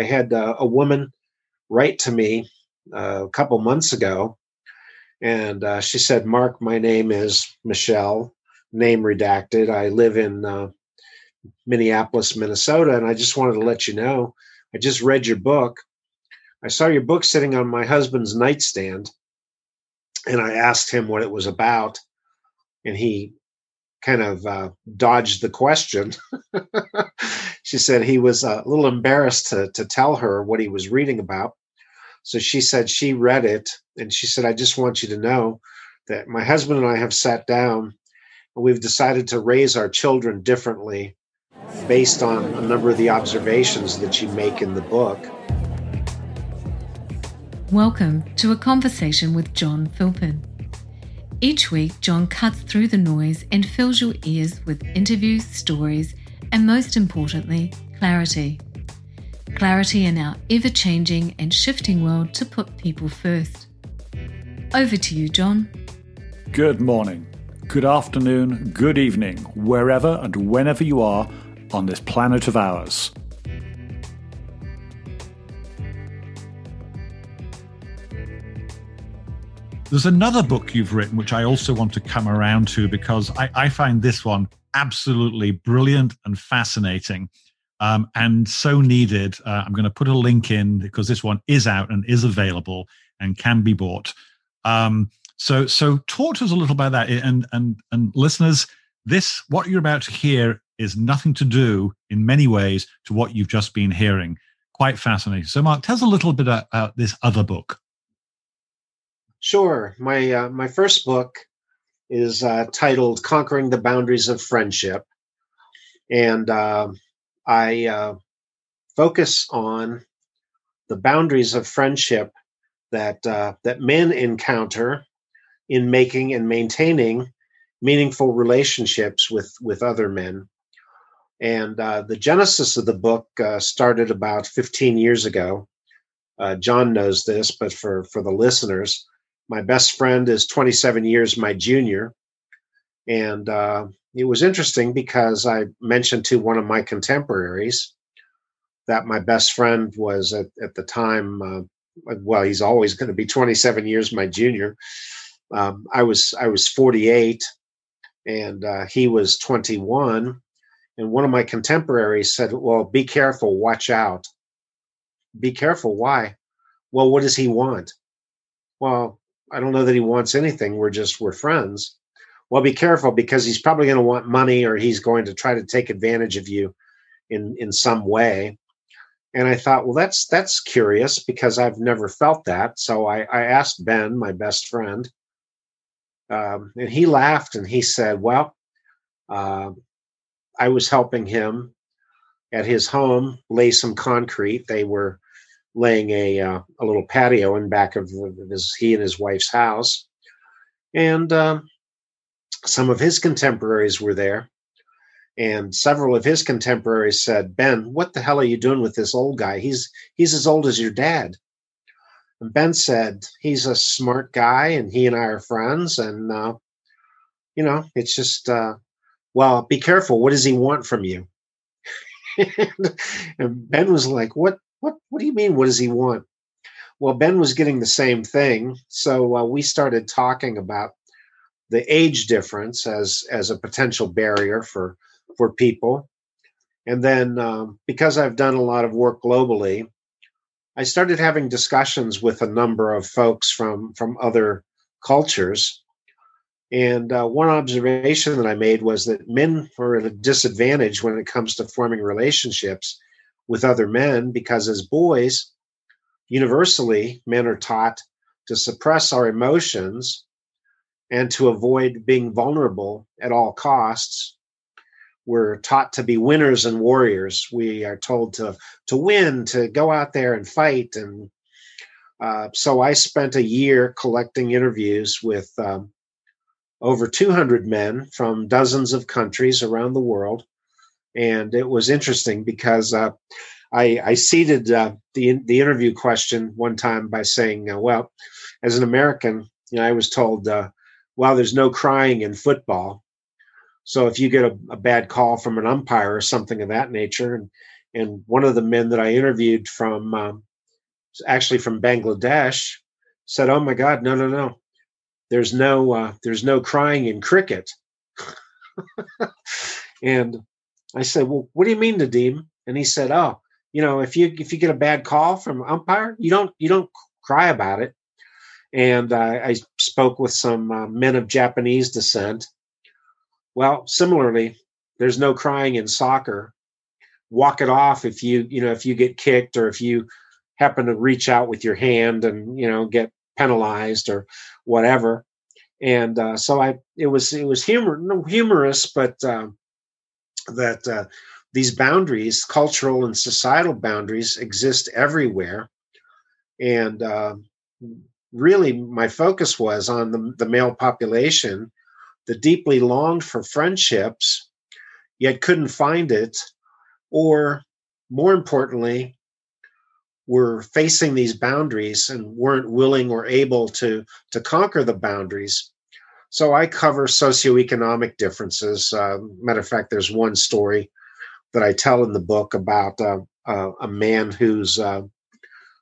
I had uh, a woman write to me uh, a couple months ago, and uh, she said, "Mark, my name is Michelle, name redacted. I live in uh, Minneapolis, Minnesota, and I just wanted to let you know I just read your book. I saw your book sitting on my husband's nightstand, and I asked him what it was about, and he kind of uh, dodged the question. she said he was a little embarrassed to, to tell her what he was reading about. So she said she read it, and she said, I just want you to know that my husband and I have sat down and we've decided to raise our children differently based on a number of the observations that you make in the book. Welcome to a conversation with John Philpin. Each week, John cuts through the noise and fills your ears with interviews, stories, and most importantly, clarity. Clarity in our ever changing and shifting world to put people first. Over to you, John. Good morning, good afternoon, good evening, wherever and whenever you are on this planet of ours. There's another book you've written which I also want to come around to because I, I find this one absolutely brilliant and fascinating um, and so needed. Uh, I'm going to put a link in because this one is out and is available and can be bought. Um, so, so talk to us a little about that, and and and listeners, this what you're about to hear is nothing to do in many ways to what you've just been hearing. Quite fascinating. So, Mark, tell us a little bit about this other book. Sure. My uh, my first book is uh, titled "Conquering the Boundaries of Friendship," and uh, I uh, focus on the boundaries of friendship that uh, that men encounter in making and maintaining meaningful relationships with with other men and uh, the genesis of the book uh, started about 15 years ago. Uh, John knows this, but for, for the listeners, my best friend is 27 years my junior. And uh, it was interesting because I mentioned to one of my contemporaries that my best friend was at, at the time, uh, well, he's always going to be 27 years my junior. Um, I was I was 48 and uh, he was 21 and one of my contemporaries said, Well, be careful, watch out. Be careful. Why? Well, what does he want? Well, I don't know that he wants anything. We're just, we're friends. Well, be careful because he's probably going to want money or he's going to try to take advantage of you in, in some way. And I thought, well, that's that's curious because I've never felt that. So I, I asked Ben, my best friend, um, and he laughed and he said, "Well, uh, I was helping him at his home lay some concrete. They were laying a uh, a little patio in back of his he and his wife's house, and uh, some of his contemporaries were there. And several of his contemporaries said, "Ben, what the hell are you doing with this old guy? He's he's as old as your dad." And Ben said, "He's a smart guy, and he and I are friends, and uh, you know, it's just." Uh, well, be careful. What does he want from you? and Ben was like, what, what, what do you mean? What does he want? Well, Ben was getting the same thing. So uh, we started talking about the age difference as, as a potential barrier for, for people. And then um, because I've done a lot of work globally, I started having discussions with a number of folks from, from other cultures and uh, one observation that I made was that men are at a disadvantage when it comes to forming relationships with other men because, as boys, universally, men are taught to suppress our emotions and to avoid being vulnerable at all costs. We're taught to be winners and warriors. We are told to to win, to go out there and fight. And uh, so I spent a year collecting interviews with um, over 200 men from dozens of countries around the world. And it was interesting because uh, I, I seeded uh, the, the interview question one time by saying, uh, well, as an American, you know, I was told, uh, well, there's no crying in football. So if you get a, a, bad call from an umpire or something of that nature, and And one of the men that I interviewed from, um, actually from Bangladesh, said, "Oh my God, no, no, no! There's no, uh, there's no crying in cricket." and I said, "Well, what do you mean, Nadim?" And he said, "Oh, you know, if you if you get a bad call from umpire, you don't you don't cry about it." And uh, I spoke with some uh, men of Japanese descent. Well, similarly, there's no crying in soccer. Walk it off if you you know if you get kicked or if you happen to reach out with your hand and you know get penalized or whatever. And uh, so I it was it was humor humorous, but um, that uh, these boundaries, cultural and societal boundaries, exist everywhere. And uh, really, my focus was on the, the male population that deeply longed for friendships, yet couldn't find it, or more importantly, were facing these boundaries and weren't willing or able to to conquer the boundaries. So I cover socioeconomic differences. Uh, matter of fact, there's one story that I tell in the book about uh, uh, a man who's uh,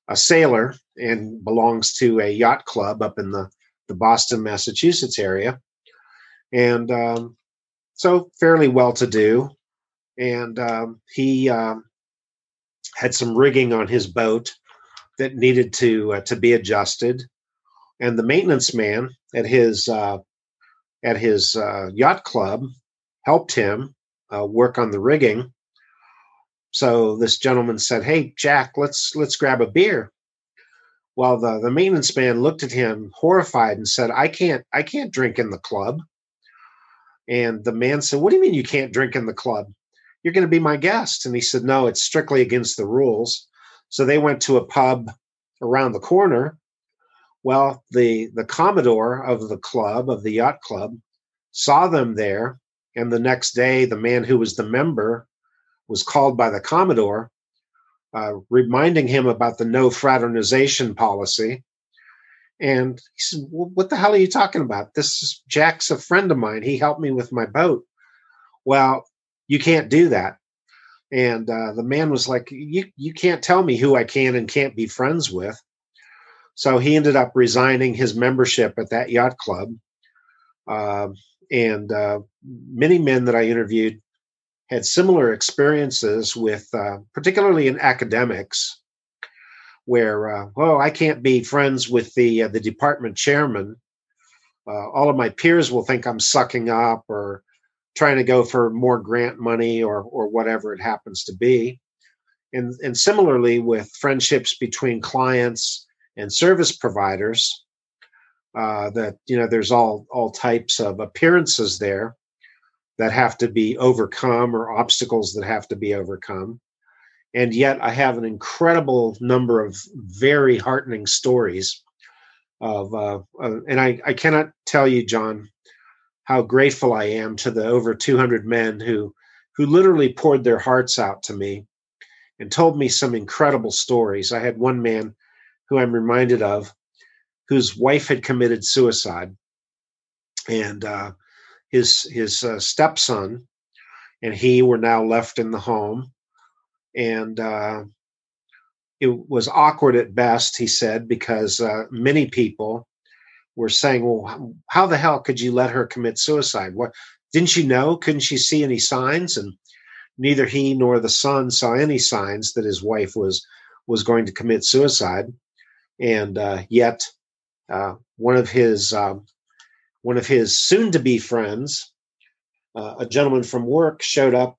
a sailor and belongs to a yacht club up in the, the Boston, Massachusetts area. And um, so fairly well to do. And um, he um, had some rigging on his boat that needed to uh, to be adjusted. And the maintenance man at his uh, at his uh, yacht club helped him uh, work on the rigging so this gentleman said, "Hey, Jack, let's let's grab a beer." Well, the the maintenance man looked at him horrified and said, "I can't I can't drink in the club." And the man said, "What do you mean you can't drink in the club? You're going to be my guest." And he said, "No, it's strictly against the rules." So they went to a pub around the corner. Well, the the commodore of the club of the yacht club saw them there, and the next day, the man who was the member was called by the Commodore, uh, reminding him about the no fraternization policy. And he said, well, What the hell are you talking about? This is Jack's a friend of mine. He helped me with my boat. Well, you can't do that. And uh, the man was like, you, you can't tell me who I can and can't be friends with. So he ended up resigning his membership at that yacht club. Uh, and uh, many men that I interviewed had similar experiences with, uh, particularly in academics, where uh, I can't be friends with the uh, the department chairman. Uh, all of my peers will think I'm sucking up or trying to go for more grant money or or whatever it happens to be. And and similarly with friendships between clients and service providers, uh, that you know there's all all types of appearances there that have to be overcome or obstacles that have to be overcome. And yet, I have an incredible number of very heartening stories of, uh, uh, and I, I cannot tell you, John, how grateful I am to the over 200 men who, who literally poured their hearts out to me and told me some incredible stories. I had one man who I'm reminded of whose wife had committed suicide. And uh, his his uh, stepson and he were now left in the home. And uh, it was awkward at best he said because uh, many people were saying well how the hell could you let her commit suicide? What didn't you know? Couldn't she see any signs? And neither he nor the son saw any signs that his wife was was going to commit suicide and uh, yet uh, one of his um, one of his soon to be friends, uh, a gentleman from work, showed up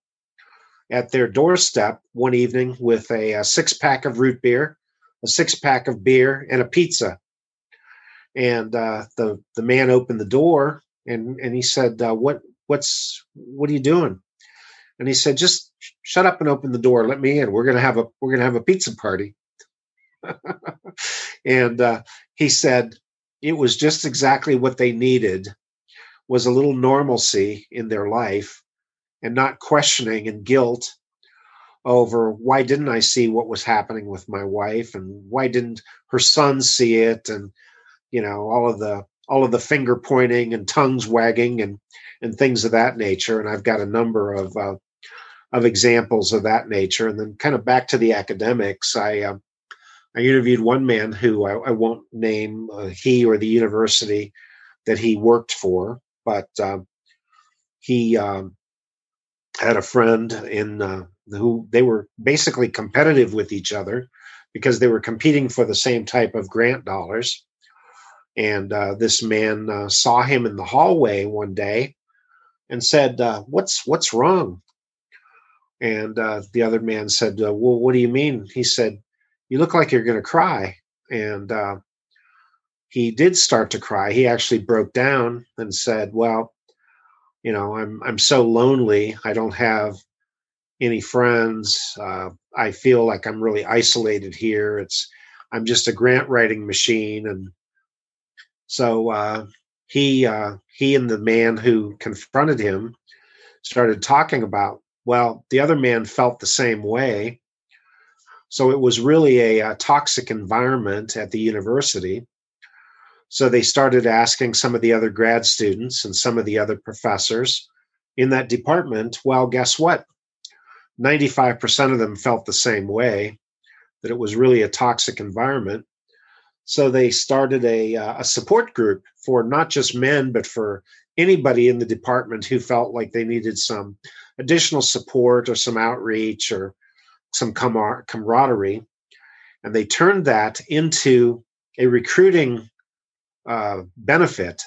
at their doorstep one evening with a, a six pack of root beer, a six pack of beer, and a pizza. And uh, the the man opened the door and and he said, uh, "What what's what are you doing?" And he said, "Just shut up and open the door. Let me in. We're gonna have a we're gonna have a pizza party." and uh, he said, it was just exactly what they needed was a little normalcy in their life and not questioning and guilt over why didn't I see what was happening with my wife and why didn't her son see it and you know all of the all of the finger pointing and tongues wagging and and things of that nature and I've got a number of uh, of examples of that nature. And then, kind of back to the academics, I uh, I interviewed one man who I, I won't name uh, he or the university that he worked for, but uh, he um, had a friend in uh, who they were basically competitive with each other because they were competing for the same type of grant dollars. And uh, this man uh, saw him in the hallway one day and said, uh, "What's what's wrong?" And uh, the other man said, "Well, what do you mean?" He said, "You look like you're going to cry." And uh, he did start to cry. He actually broke down and said, "Well, you know, I'm I'm so lonely. I don't have any friends. Uh, I feel like I'm really isolated here. It's I'm just a grant writing machine, and so uh, he uh, he and the man who confronted him started talking about. Well, the other man felt the same way. So it was really a, a toxic environment at the university. So they started asking some of the other grad students and some of the other professors in that department, well, guess what? 95% of them felt the same way that it was really a toxic environment. So they started a, a support group for not just men, but for anybody in the department who felt like they needed some additional support or some outreach or some camar- camaraderie. And they turned that into a recruiting uh, benefit.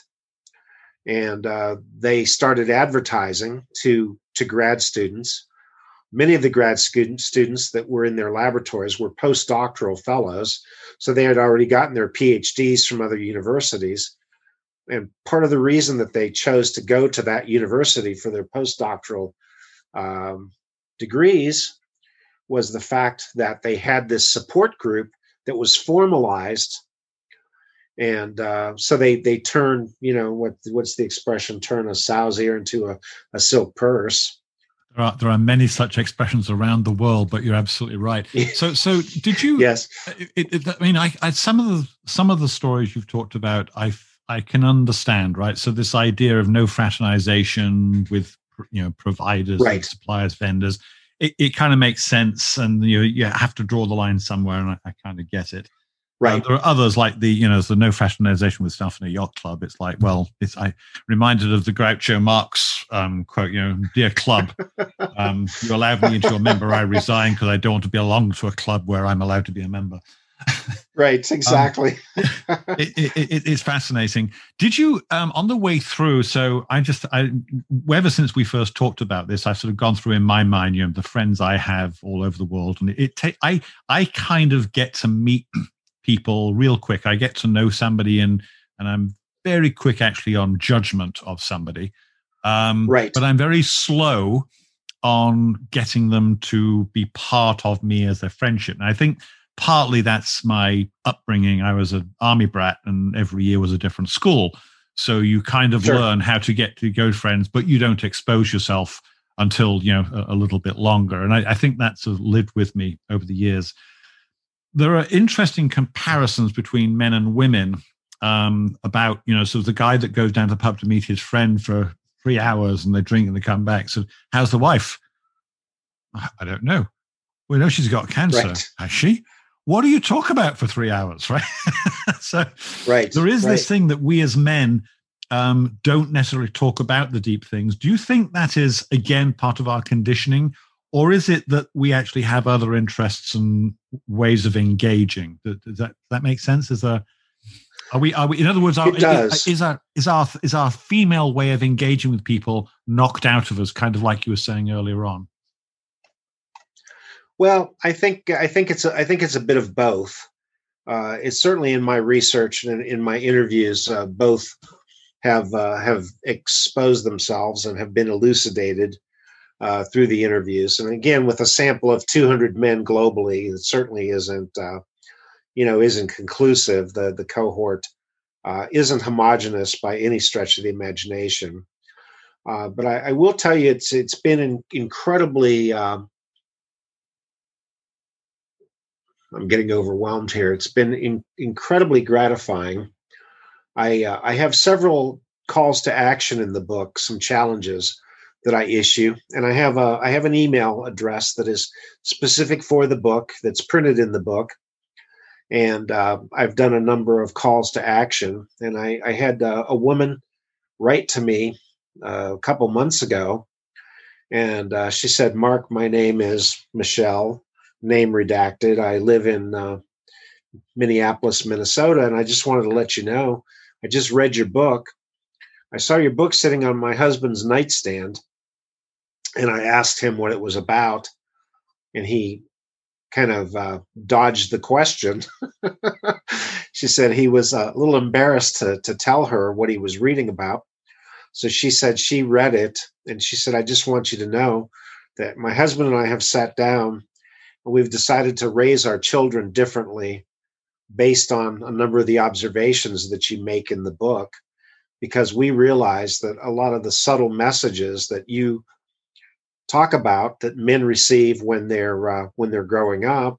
And uh, they started advertising to, to grad students many of the grad student, students that were in their laboratories were postdoctoral fellows. So they had already gotten their PhDs from other universities. And part of the reason that they chose to go to that university for their postdoctoral um, degrees was the fact that they had this support group that was formalized and uh, so they they turn you know what what's the expression turn a sow's ear into a, a silk purse there are, there are many such expressions around the world, but you're absolutely right. So, so did you? yes. It, it, I mean, I, I, some of the some of the stories you've talked about, I I can understand, right? So this idea of no fraternization with you know providers, right. suppliers, vendors, it, it kind of makes sense, and you you have to draw the line somewhere, and I, I kind of get it. Right. Uh, there are others like the, you know, the no fraternization with stuff in a yacht club. It's like, well, it's I reminded of the Groucho Marx um, quote, you know, dear club, um, you allowed me into your member, I resign because I don't want to belong to a club where I'm allowed to be a member. Right, exactly. um, it, it, it, it's fascinating. Did you, um, on the way through? So I just, I, ever since we first talked about this, I've sort of gone through in my mind, you know, the friends I have all over the world, and it, it I, I kind of get to meet people real quick. I get to know somebody and and I'm very quick actually on judgment of somebody. Um, right. But I'm very slow on getting them to be part of me as a friendship. And I think partly that's my upbringing. I was an army brat, and every year was a different school. So you kind of sure. learn how to get to good friends, but you don't expose yourself until you know a, a little bit longer. And I, I think that's lived with me over the years there are interesting comparisons between men and women um, about, you know, sort of the guy that goes down to the pub to meet his friend for three hours and they drink and they come back. So, how's the wife? I don't know. We know she's got cancer. Right. Has she? What do you talk about for three hours, right? so, right. there is right. this thing that we as men um, don't necessarily talk about the deep things. Do you think that is, again, part of our conditioning? or is it that we actually have other interests and ways of engaging? Does that does that make sense? Is there are we are we in other words are, is, is our is our is our female way of engaging with people knocked out of us, kind of like you were saying earlier on? Well, I think I think it's a, I think it's a bit of both. Uh, it's certainly in my research and in my interviews, uh, both have uh, have exposed themselves and have been elucidated uh, through the interviews. And again, with a sample of 200 men globally, it certainly isn't, uh, you know, isn't conclusive. The the cohort uh, isn't homogenous by any stretch of the imagination. But I, I, will tell you, it's it's been in, incredibly. Um, I'm getting overwhelmed here. It's been in, incredibly gratifying. I uh, I have several calls to action in the book, some challenges that I issue, and I have a I have an email address that is specific for the book that's printed in the book, and uh, I've done a number of calls to action. And I, I had uh, a woman write to me uh, a couple months ago, and uh, she said, "Mark, my name is Michelle, name redacted. I live in uh, Minneapolis, Minnesota, and I just wanted to let you know I just read your book." I saw your book sitting on my husband's nightstand, and I asked him what it was about, and he kind of uh, dodged the question. she said he was a little embarrassed to, to tell her what he was reading about. So she said she read it, and she said, I just want you to know that my husband and I have sat down we've decided to raise our children differently based on a number of the observations that you make in the book because we realize that a lot of the subtle messages that you talk about that men receive when they're uh, when they're growing up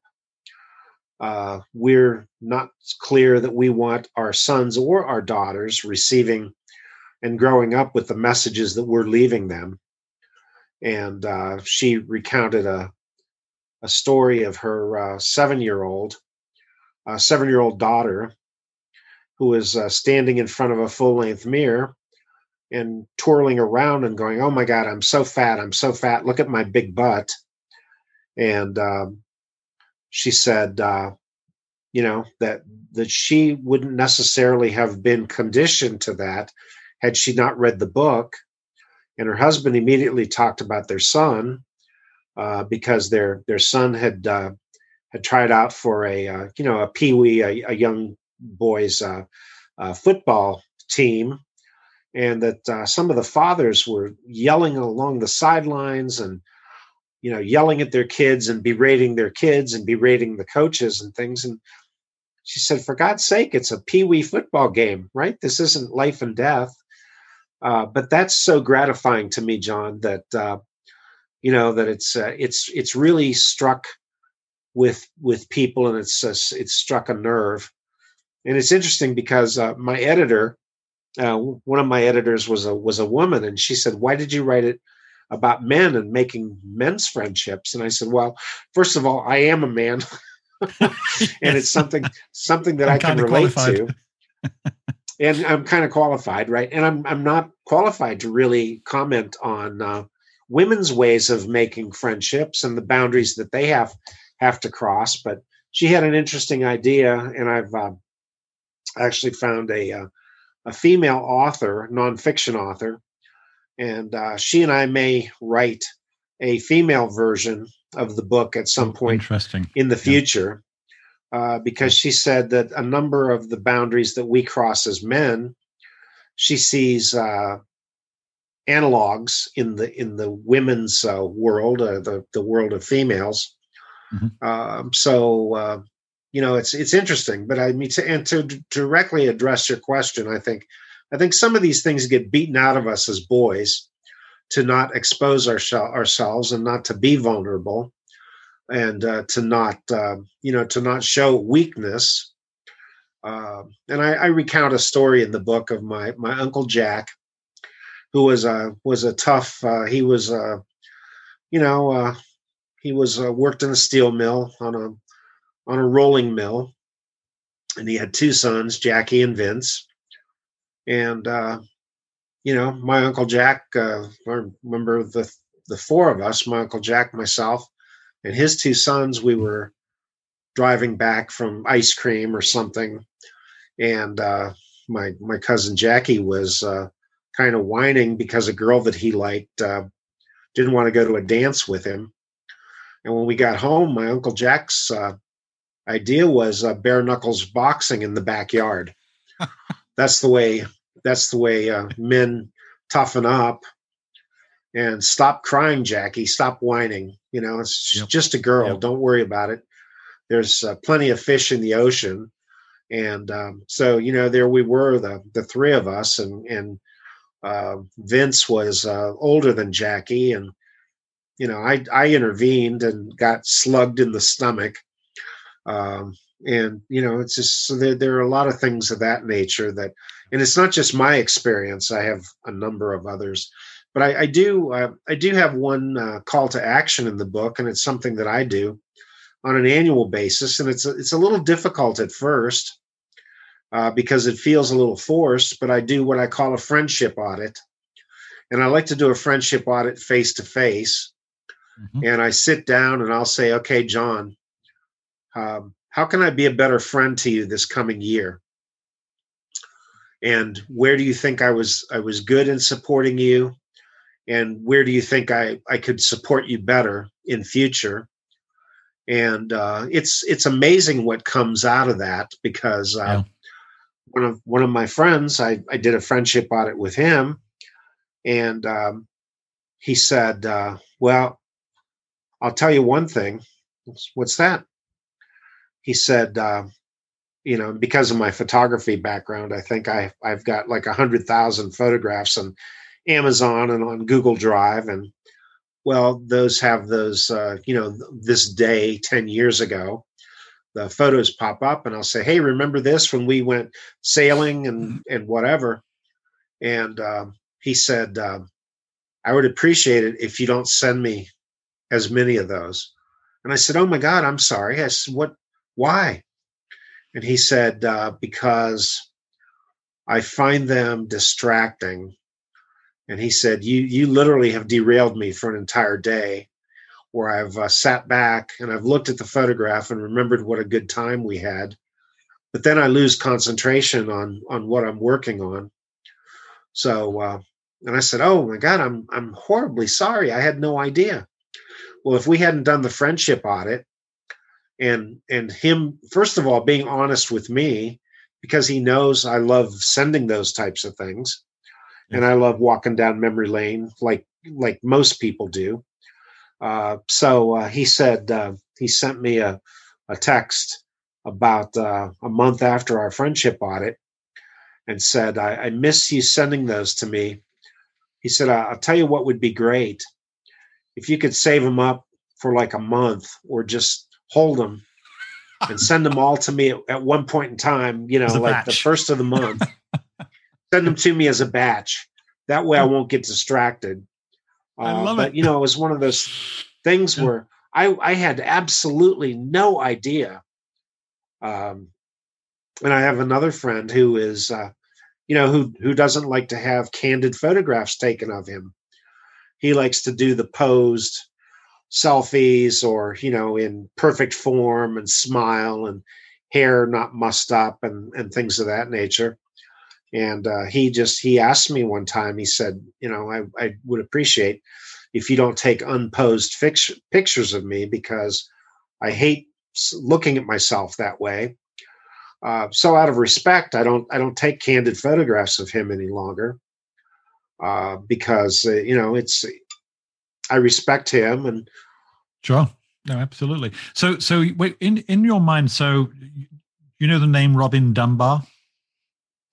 uh, we're not clear that we want our sons or our daughters receiving and growing up with the messages that we're leaving them. And uh, she recounted a a story of her uh, seven year old uh, seven year old daughter who was uh, standing in front of a full length mirror and twirling around and going, "Oh my God, I'm so fat! I'm so fat! Look at my big butt!" And um, she said, uh, you know, that that she wouldn't necessarily have been conditioned to that had she not read the book. And her husband immediately talked about their son uh, because their their son had uh, had tried out for a uh, you know a peewee a, a young boys uh, uh, football team. And that uh, some of the fathers were yelling along the sidelines and you know yelling at their kids and berating their kids and berating the coaches and things. And she said for god's sake it's a pee-wee football game right? This isn't life and death. But that's so gratifying to me john that you know that it's uh, it's it's really struck with with people and it's uh, it's struck a nerve and it's interesting because uh, my editor uh, one of my editors was a was a woman, and she said, "Why did you write it about men and making men's friendships?" And I said, "Well, first of all, I am a man, and it's something something that I'm i can relate qualified. to." and I'm kind of qualified, right? And I'm I'm not qualified to really comment on uh, women's ways of making friendships and the boundaries that they have have to cross. But she had an interesting idea, and I've uh, actually found a uh, a female author, nonfiction author, and uh, she and I may write a female version of the book at some point Interesting. in the future. Yeah. Uh, because she said that a number of the boundaries that we cross as men, she sees uh, analogs in the in the women's uh, world, uh, the the world of females. Mm-hmm. Um, so uh, you know it's it's interesting but i mean to and to directly address your question i think i think some of these things get beaten out of us as boys to not expose our, ourselves and not to be vulnerable and uh, to not uh, you know to not show weakness uh, and I, I, recount a story in the book of my my uncle jack who was a was a tough uh, he was a you know uh, he was uh, worked in a steel mill on a on a rolling mill, and he had two sons, Jackie and Vince. And uh, you know, my uncle Jack. Uh, I remember the the four of us, my uncle Jack, myself, and his two sons. We were driving back from ice cream or something, and uh, my my cousin Jackie was uh, kind of whining because a girl that he liked uh, didn't want to go to a dance with him. And when we got home, my uncle Jack's uh, idea was uh, bare knuckles boxing in the backyard. that's the way. That's the way uh, men toughen up and stop crying, Jackie. Stop whining. You know, it's yep. just a girl. Yep. Don't worry about it. There's uh, plenty of fish in the ocean, and um, so you know, there we were, the the three of us, and and uh, Vince was uh, older than Jackie, and you know, I I intervened and got slugged in the stomach um, and you know it's just so there, there are a lot of things of that nature that and it's not just my experience i have a number of others but I, I do uh, I do have one uh, call to action in the book, and it's something that I do on an annual basis, and it's a, it's a little difficult at first uh, because it feels a little forced. But I do what I call a friendship audit, and I like to do a friendship audit face to face. And I sit down and I'll say, "Okay, John, um, how can I be a better friend to you this coming year?" and where do you think I was I was good in supporting you and where do you think I I could support you better in future and uh, it's it's amazing what comes out of that because uh, yeah. One of one of my friends I I did a friendship audit with him. And um, he said uh, well I'll tell you one thing. What's that? He said uh, you know, because of my photography background, I think I I've got like a hundred thousand photographs on Amazon and on Google Drive, and well, those have those, uh, you know, this day ten years ago, the photos pop up, and I'll say, hey, remember this when we went sailing and mm-hmm. and whatever, and uh, he said, uh, I would appreciate it if you don't send me as many of those, and I said, oh my God, I'm sorry. I said, what? Why? And he said, uh, because I find them distracting. And he said, you, you literally have derailed me for an entire day where I've uh, sat back and I've looked at the photograph and remembered what a good time we had. But then I lose concentration on, on what I'm working on. So, uh, and I said, "Oh my God, I'm I'm horribly sorry. I had no idea." Well, if we hadn't done the friendship audit, and and him first of all being honest with me because he knows I love sending those types of things yeah. and I love walking down memory lane like like most people do. Uh, so uh, he said uh, he sent me a, a text about uh, a month after our friendship audit and said I, I miss you sending those to me. He said I'll tell you what would be great if you could save them up for like a month or just hold them and send them all to me at, at one point in time, you know, like batch. the first of the month. send them to me as a batch. That way I won't get distracted. Uh, I love but, it. you know, it was one of those things yeah. where I, I had absolutely no idea. Um, and I have another friend who is, uh, you know, who who doesn't like to have candid photographs taken of him. He likes to do the posed, selfies or you know in perfect form and smile and hair not mussed up and and things of that nature and uh, he just he asked me one time he said you know i, I would appreciate if you don't take unposed fix, pictures of me because i hate looking at myself that way uh, so out of respect i don't i don't take candid photographs of him any longer uh, because uh, you know it's I respect him and sure. No, absolutely. So, so wait, in in your mind, so you know the name Robin Dunbar.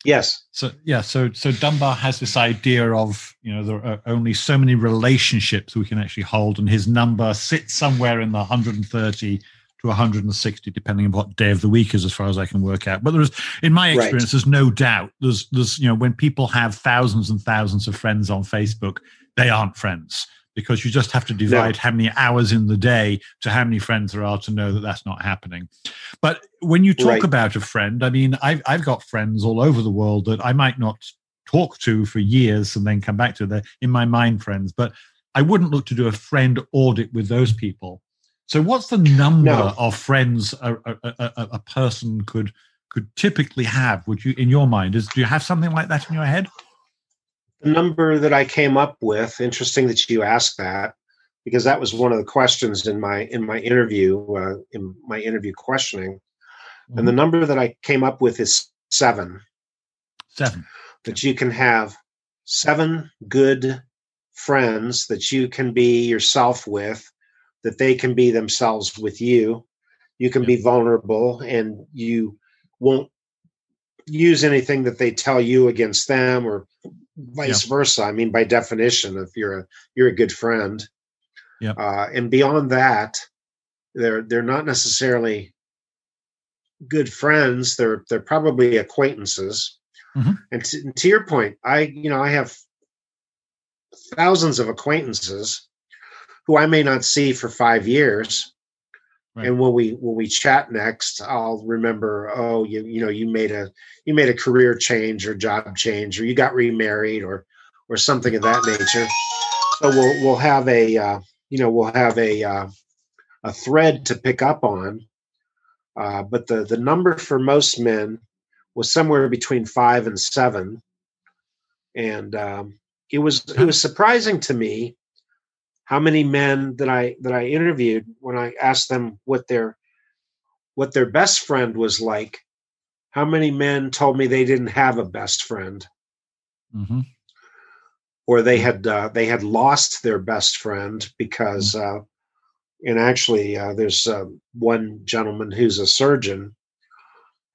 Yes. So yeah, so so Dunbar has this idea of you know there are only so many relationships we can actually hold, and his number sits somewhere in the 130 to 160, depending on what day of the week is, as far as I can work out. But there's, in my experience, right. there's no doubt. There's there's you know when people have thousands and thousands of friends on Facebook, they aren't friends because you just have to divide how many hours in the day to how many friends there are to know that that's not happening. But when you talk right. about a friend, I mean, I've, I've got friends all over the world that I might not talk to for years and then come back to. They're in my mind friends, but I wouldn't look to do a friend audit with those people. So, what's the number no. of friends a, a, a, a, person could could typically have? Would you, in your mind, is do you have something like that in your head? The number that I came up with, interesting that you asked that, because that was one of the questions in my in my interview, uh, in my interview questioning. Mm-hmm. And the mm-hmm. number that I came up with is seven. Seven. That you can have seven good friends that you can be yourself with, that they can be themselves with you. You can be vulnerable and you won't use anything that they tell you against them or vice yeah. versa. I mean, by definition, if you're a you're a good friend, yeah. Uh, and beyond that, they're they're not necessarily good friends. They're they're probably acquaintances. Mm-hmm. And, to, and to your point, I you know I have thousands of acquaintances who I may not see for five years. Right. And when we when we chat next, I'll remember, oh, you you know, you made a you made a career change or job change, or you got remarried, or or something of that nature. So we'll we'll have a uh, you know we'll have a uh, a thread to pick up on. Uh, but the the number for most men was somewhere between five and seven, and um, it was it was surprising to me how many men that I that I interviewed when I asked them what their what their best friend was like, how many men told me they didn't have a best friend, mm-hmm. or they had uh, they had lost their best friend because, mm-hmm. uh, and actually, uh, there's uh, one gentleman who's a surgeon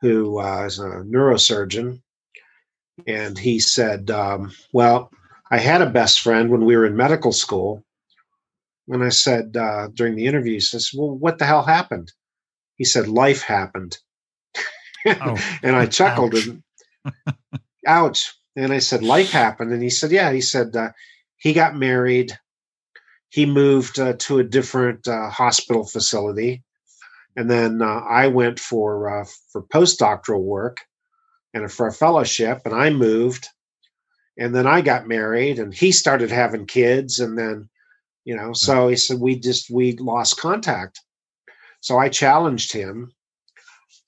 who uh, is a neurosurgeon, and he said, um, "Well, I had a best friend when we were in medical school." And I said uh, during the interview, he says, Well, what the hell happened? He said, Life happened. Oh, and I chuckled ouch. and ouch. And I said, Life happened. And he said, Yeah. He said, uh, He got married. He moved uh, to a different uh, hospital facility. And then uh, I went for uh, for postdoctoral work and for a fellowship, and I moved. And then I got married, and he started having kids, and then you know so he said we just we lost contact. So i challenged him.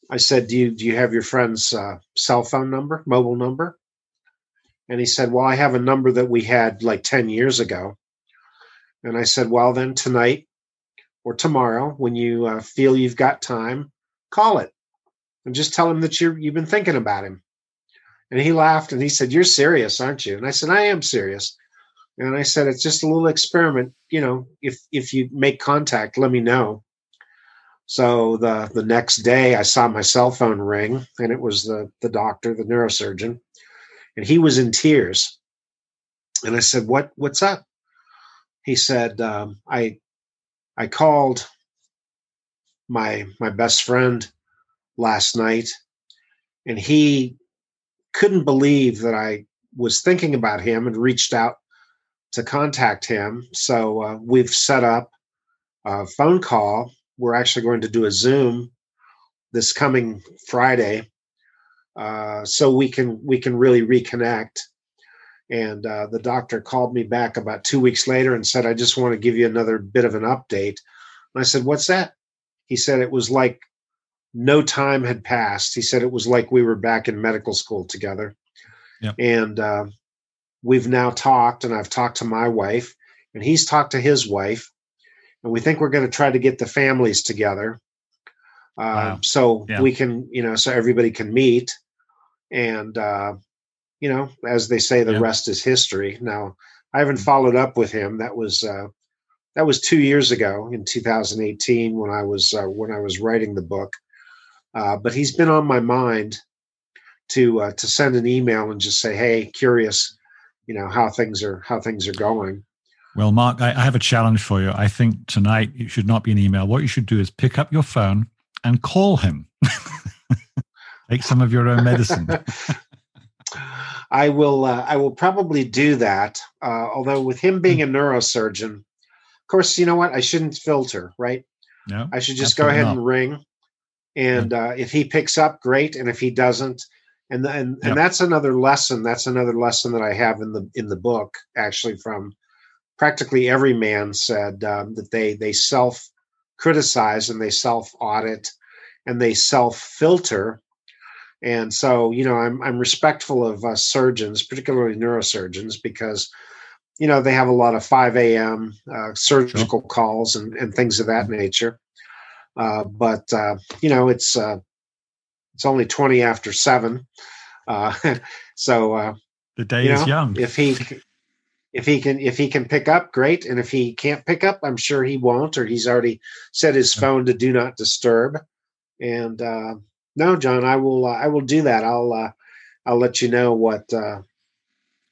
I said do you do you have your friend's uh, cell phone number mobile number? And he said well i have a number that we had like 10 years ago. And i said well then tonight or tomorrow when you uh, feel you've got time call it and just tell him that you you've been thinking about him. And he laughed and he said you're serious aren't you? And i said i am serious and I said, it's just a little experiment. You know, if if you make contact, let me know. So the the next day, I saw my cell phone ring, and it was the the doctor, the neurosurgeon, and he was in tears. And I said, "What what's up?" He said, um, "I I called my my best friend last night, and he couldn't believe that I was thinking about him and reached out to contact him. So uh, we've set up a phone call. We're actually going to do a Zoom this coming Friday, uh, so we can we can really reconnect. And uh, the doctor called me back about two weeks later and said, "I just want to give you another bit of an update." And I said, "What's that?" He said, "It was like no time had passed." He said, "It was like we were back in medical school together." Yep. And uh, we've now talked, and I've talked to my wife, and he's talked to his wife, and we think we're going to try to get the families together, uh, wow. so yeah. we can, you know, so everybody can meet, and uh, you know, as they say, the yeah. rest is history. Now, I haven't mm. followed up with him. That was uh, that was two years ago in 2018 when I was uh, when I was writing the book. Uh, but he's been on my mind to uh, to send an email and just say, "Hey, curious, you know how things are how things are going. Well, Mark, I, I have a challenge for you. I think tonight it should not be an email. What you should do is pick up your phone and call him. Take some of your own medicine. I will. Uh, I will probably do that. Uh, although with him being a neurosurgeon, of course, you know what? I shouldn't filter, right? No, I should just go ahead not. and ring. And uh, if he picks up, great. And if he doesn't, and and yep. and that's another lesson that's another lesson that i have in the in the book actually from practically every man said um, that they they self criticize and they self audit and they self filter and so you know i'm i'm respectful of uh, surgeons particularly neurosurgeons because you know they have a lot of 5 a.m uh, surgical sure. calls and, and things of that mm-hmm. nature uh, but uh, you know it's uh, it's only 20 after seven. Uh, so uh, the day you know, is young. If he if he can if he can pick up, great. And if he can't pick up, I'm sure he won't, or he's already set his phone to do not disturb. And uh, no, John, I will uh, I will do that. I'll uh, I'll let you know what uh,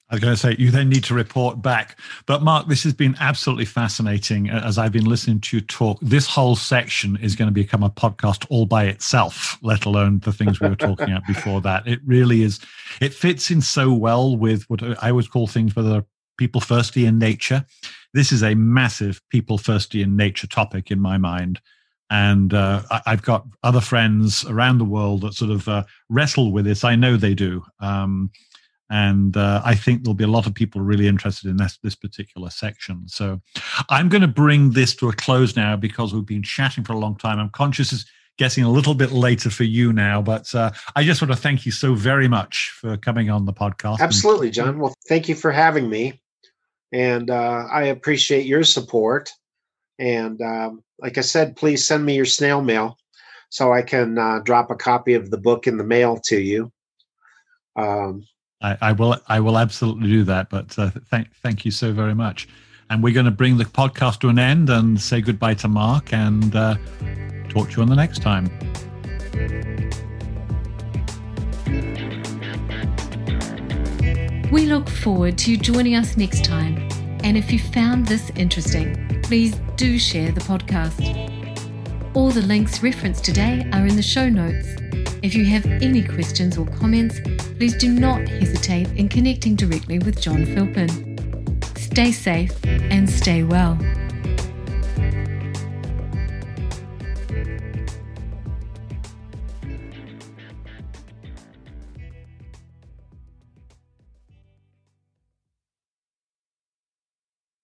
I was going to say, you then need to report back. But Mark, this has been absolutely fascinating as I've been listening to you talk. This whole section is going to become a podcast all by itself, let alone the things we were talking about before that. It really is, it fits in so well with what I always call things, whether people firsty in nature. This is a massive people firsty in nature topic in my mind. And uh, I, have got other friends around the world that sort of uh, wrestle with this. I know they do. Um, and uh, I think there'll be a lot of people really interested in this this particular section. So I'm going to bring this to a close now because we've been chatting for a long time. I'm conscious it's getting a little bit later for you now, but uh, I just want to thank you so very much for coming on the podcast. Absolutely, John. Well, thank you for having me, and uh, I appreciate your support. And um, like I said, please send me your snail mail so I can uh, drop a copy of the book in the mail to you. Um, I, will. I will absolutely do that. But uh, thank thank you so very much. And we're going to bring the podcast to an end and say goodbye to Mark and uh, talk to you on the next time. We look forward to you joining us next time. And if you found this interesting, please do share the podcast. All the links referenced today are in the show notes. If you have any questions or comments, please do not hesitate in connecting directly with John Philpin. Stay safe and stay well.